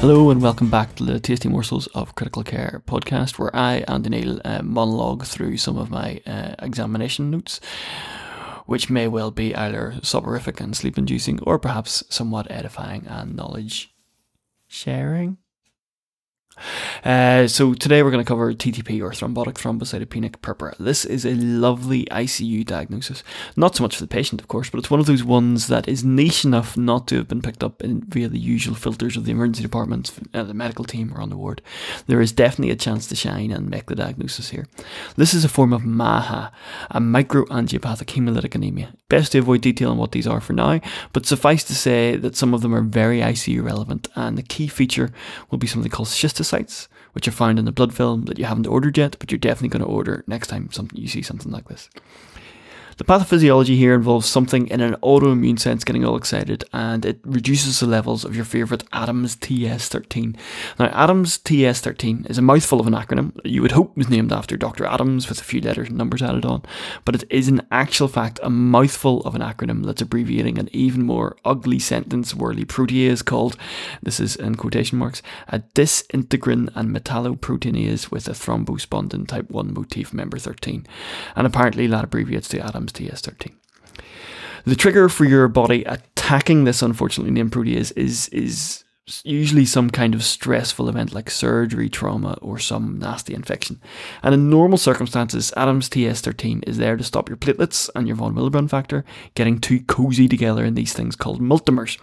Hello and welcome back to the Tasty Morsels of Critical Care podcast, where I, Andy Neill, uh, monologue through some of my uh, examination notes, which may well be either soporific and sleep inducing, or perhaps somewhat edifying and knowledge sharing. Uh, so today we're going to cover TTP or thrombotic thrombocytopenic purpura. This is a lovely ICU diagnosis. Not so much for the patient, of course, but it's one of those ones that is niche enough not to have been picked up in, via the usual filters of the emergency department, uh, the medical team, or on the ward. There is definitely a chance to shine and make the diagnosis here. This is a form of MAHA, a microangiopathic hemolytic anemia. Best to avoid detail on what these are for now, but suffice to say that some of them are very ICU relevant, and the key feature will be something called schistocytes sites, which are found in the blood film that you haven't ordered yet, but you're definitely going to order next time something you see something like this. The pathophysiology here involves something in an autoimmune sense getting all excited, and it reduces the levels of your favourite ADAMTS13. Now, ADAMTS13 is a mouthful of an acronym that you would hope was named after Dr. Adams with a few letters and numbers added on, but it is in actual fact a mouthful of an acronym that's abbreviating an even more ugly sentence worldly protease called, this is in quotation marks, a disintegrin and metalloproteinase with a thrombospondin type 1 motif member 13. And apparently that abbreviates to Adams TS13. The trigger for your body attacking this unfortunately named protease is is usually some kind of stressful event like surgery, trauma, or some nasty infection. And in normal circumstances, ADAMTS13 is there to stop your platelets and your von Willebrand factor getting too cozy together in these things called multimers.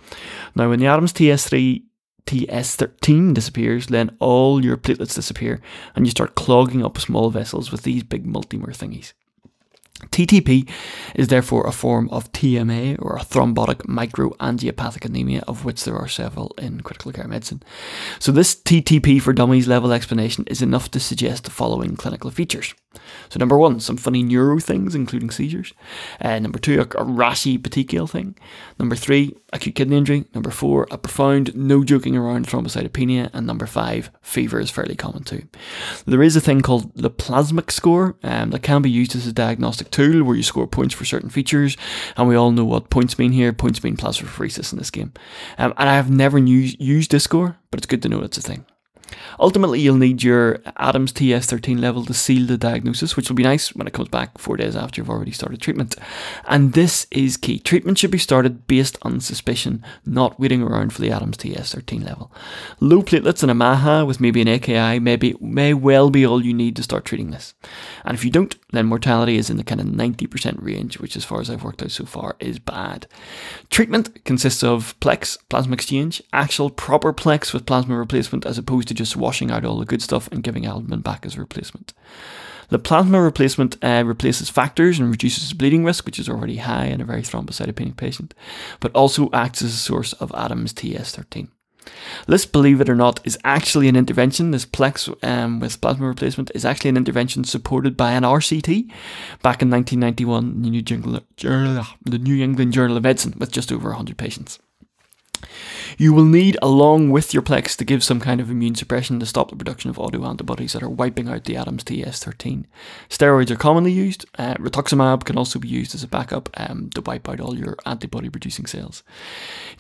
Now, when the Adams TS3 TS13 disappears, then all your platelets disappear and you start clogging up small vessels with these big multimer thingies. TTP is therefore a form of TMA or a thrombotic microangiopathic anemia, of which there are several in critical care medicine. So, this TTP for dummies level explanation is enough to suggest the following clinical features. So, number one, some funny neuro things, including seizures. Uh, number two, a, a rashy petechial thing. Number three, acute kidney injury. Number four, a profound, no joking around thrombocytopenia. And number five, fever is fairly common too. There is a thing called the plasmic score um, that can be used as a diagnostic tool where you score points for certain features. And we all know what points mean here. Points mean plasmapheresis in this game. Um, and I have never used this score, but it's good to know it's a thing. Ultimately, you'll need your ADAMTS13 level to seal the diagnosis, which will be nice when it comes back four days after you've already started treatment. And this is key. Treatment should be started based on suspicion, not waiting around for the ADAMTS13 level. Low platelets and a MAHA with maybe an AKI may, be, may well be all you need to start treating this. And if you don't, then mortality is in the kind of 90% range, which, as far as I've worked out so far, is bad. Treatment consists of Plex, plasma exchange, actual proper Plex with plasma replacement, as opposed to just washing out all the good stuff and giving albumin back as a replacement. The plasma replacement uh, replaces factors and reduces bleeding risk, which is already high in a very thrombocytopenic patient, but also acts as a source of ADAMTS13. This, believe it or not, is actually an intervention. This Plex um, with plasma replacement is actually an intervention supported by an RCT back in 1991 in the New England Journal of Medicine with just over 100 patients. You will need, along with your Plex, to give some kind of immune suppression to stop the production of autoantibodies that are wiping out the ADAMTS13. Steroids are commonly used. Uh, rituximab can also be used as a backup um, to wipe out all your antibody producing cells.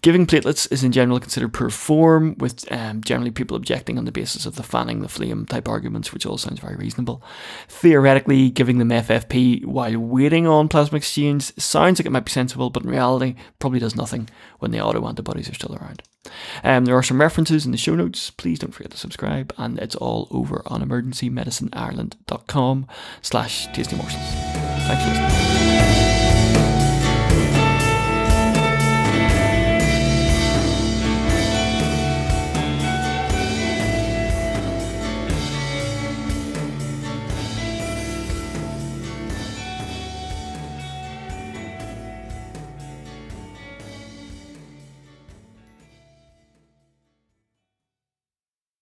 Giving platelets is in general considered poor form, with um, generally people objecting on the basis of the fanning the flame type arguments, which all sounds very reasonable. Theoretically, giving them FFP while waiting on plasma exchange sounds like it might be sensible, but in reality, probably does nothing when the are still around. Um, there are some references in the show notes. Please don't forget to subscribe, and it's all over on emergencymedicine.ireland.com slash tasty morsels. Thanks for listening.